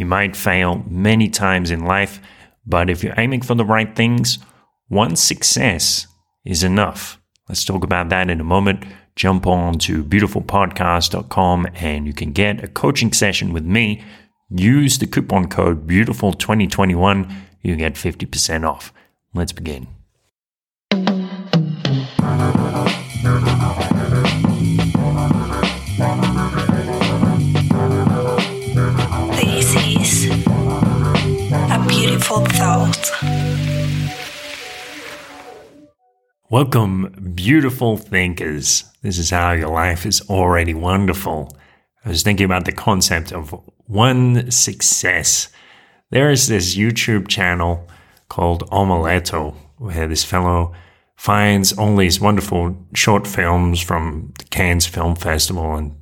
You might fail many times in life, but if you're aiming for the right things, one success is enough. Let's talk about that in a moment. Jump on to beautifulpodcast.com and you can get a coaching session with me. Use the coupon code beautiful2021. You get 50% off. Let's begin. Welcome, beautiful thinkers. This is how your life is already wonderful. I was thinking about the concept of one success. There is this YouTube channel called Omeleto, where this fellow finds all these wonderful short films from the Cannes Film Festival and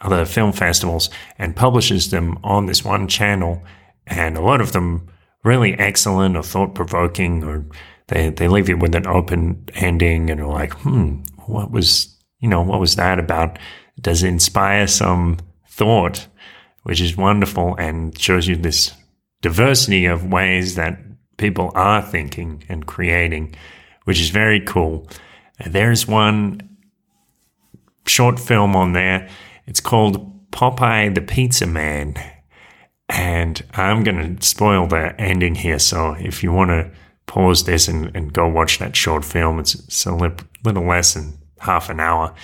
other film festivals and publishes them on this one channel. And a lot of them really excellent or thought provoking, or they, they leave you with an open ending and are like, hmm, what was, you know, what was that about? Does it inspire some thought, which is wonderful and shows you this diversity of ways that people are thinking and creating, which is very cool. There's one short film on there it's called Popeye the Pizza Man. And I'm going to spoil the ending here. So if you want to pause this and, and go watch that short film, it's, it's a li- little less than half an hour.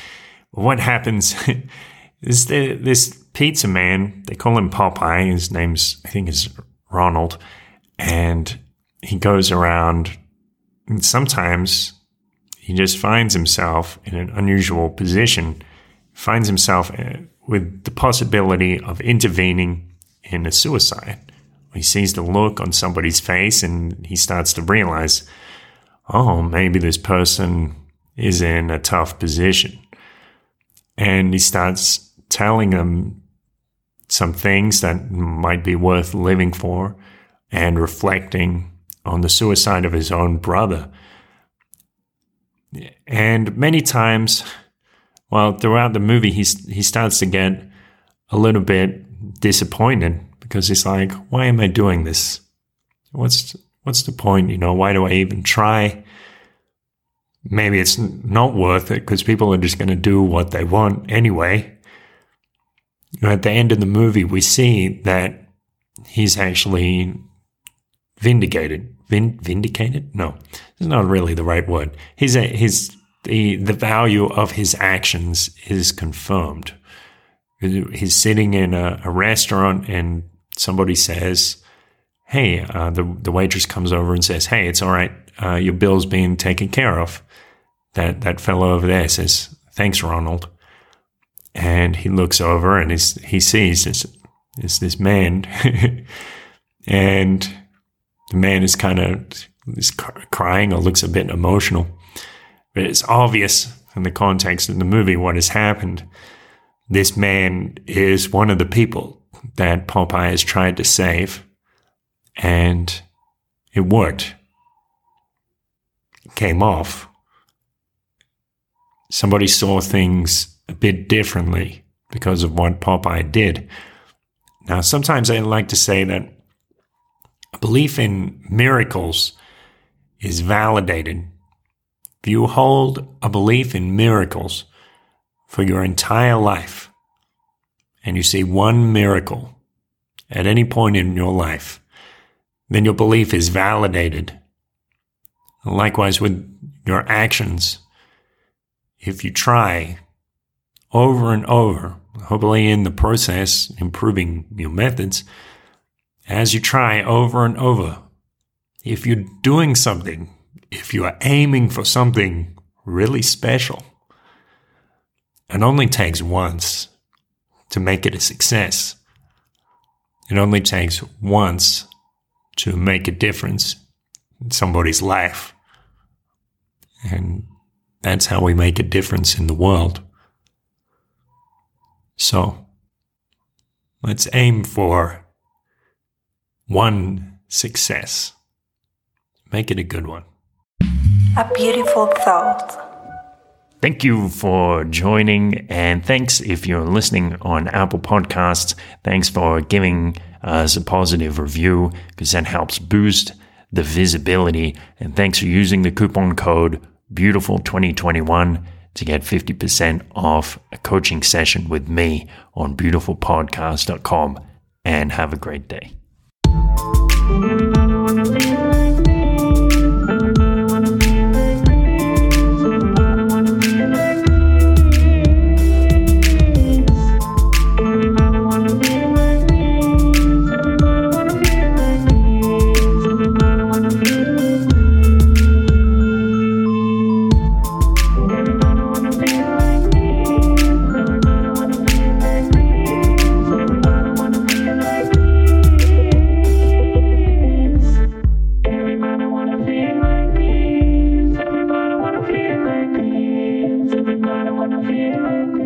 What happens is the, this pizza man, they call him Popeye. His name's, I think, is Ronald. And he goes around, and sometimes he just finds himself in an unusual position finds himself uh, with the possibility of intervening in a suicide. He sees the look on somebody's face and he starts to realize, oh, maybe this person is in a tough position. And he starts telling them some things that might be worth living for and reflecting on the suicide of his own brother. And many times, well, throughout the movie, he's, he starts to get a little bit disappointed because it's like, why am I doing this? What's, what's the point? You know, why do I even try? Maybe it's not worth it because people are just going to do what they want anyway. At the end of the movie, we see that he's actually vindicated. Vin- vindicated? No, it's not really the right word. He's a, uh, his the the value of his actions is confirmed. He's sitting in a, a restaurant and somebody says, "Hey," uh, the the waitress comes over and says, "Hey, it's all right. Uh, your bill's being taken care of." That that fellow over there says, "Thanks, Ronald." And he looks over and he's, he sees this, this, this man, and the man is kind of is crying or looks a bit emotional. But it's obvious in the context of the movie what has happened. This man is one of the people that Popeye has tried to save, and it worked. It came off. Somebody saw things a bit differently because of what Popeye did. Now, sometimes I like to say that a belief in miracles is validated if you hold a belief in miracles for your entire life, and you see one miracle at any point in your life, then your belief is validated. Likewise with your actions, if you try over and over, hopefully in the process, improving your methods, as you try over and over, if you're doing something if you are aiming for something really special, it only takes once to make it a success. It only takes once to make a difference in somebody's life. And that's how we make a difference in the world. So let's aim for one success. Make it a good one a beautiful thought. Thank you for joining, and thanks if you're listening on Apple Podcasts. Thanks for giving us a positive review because that helps boost the visibility. And thanks for using the coupon code Beautiful2021 to get 50% off a coaching session with me on beautifulpodcast.com and have a great day. Música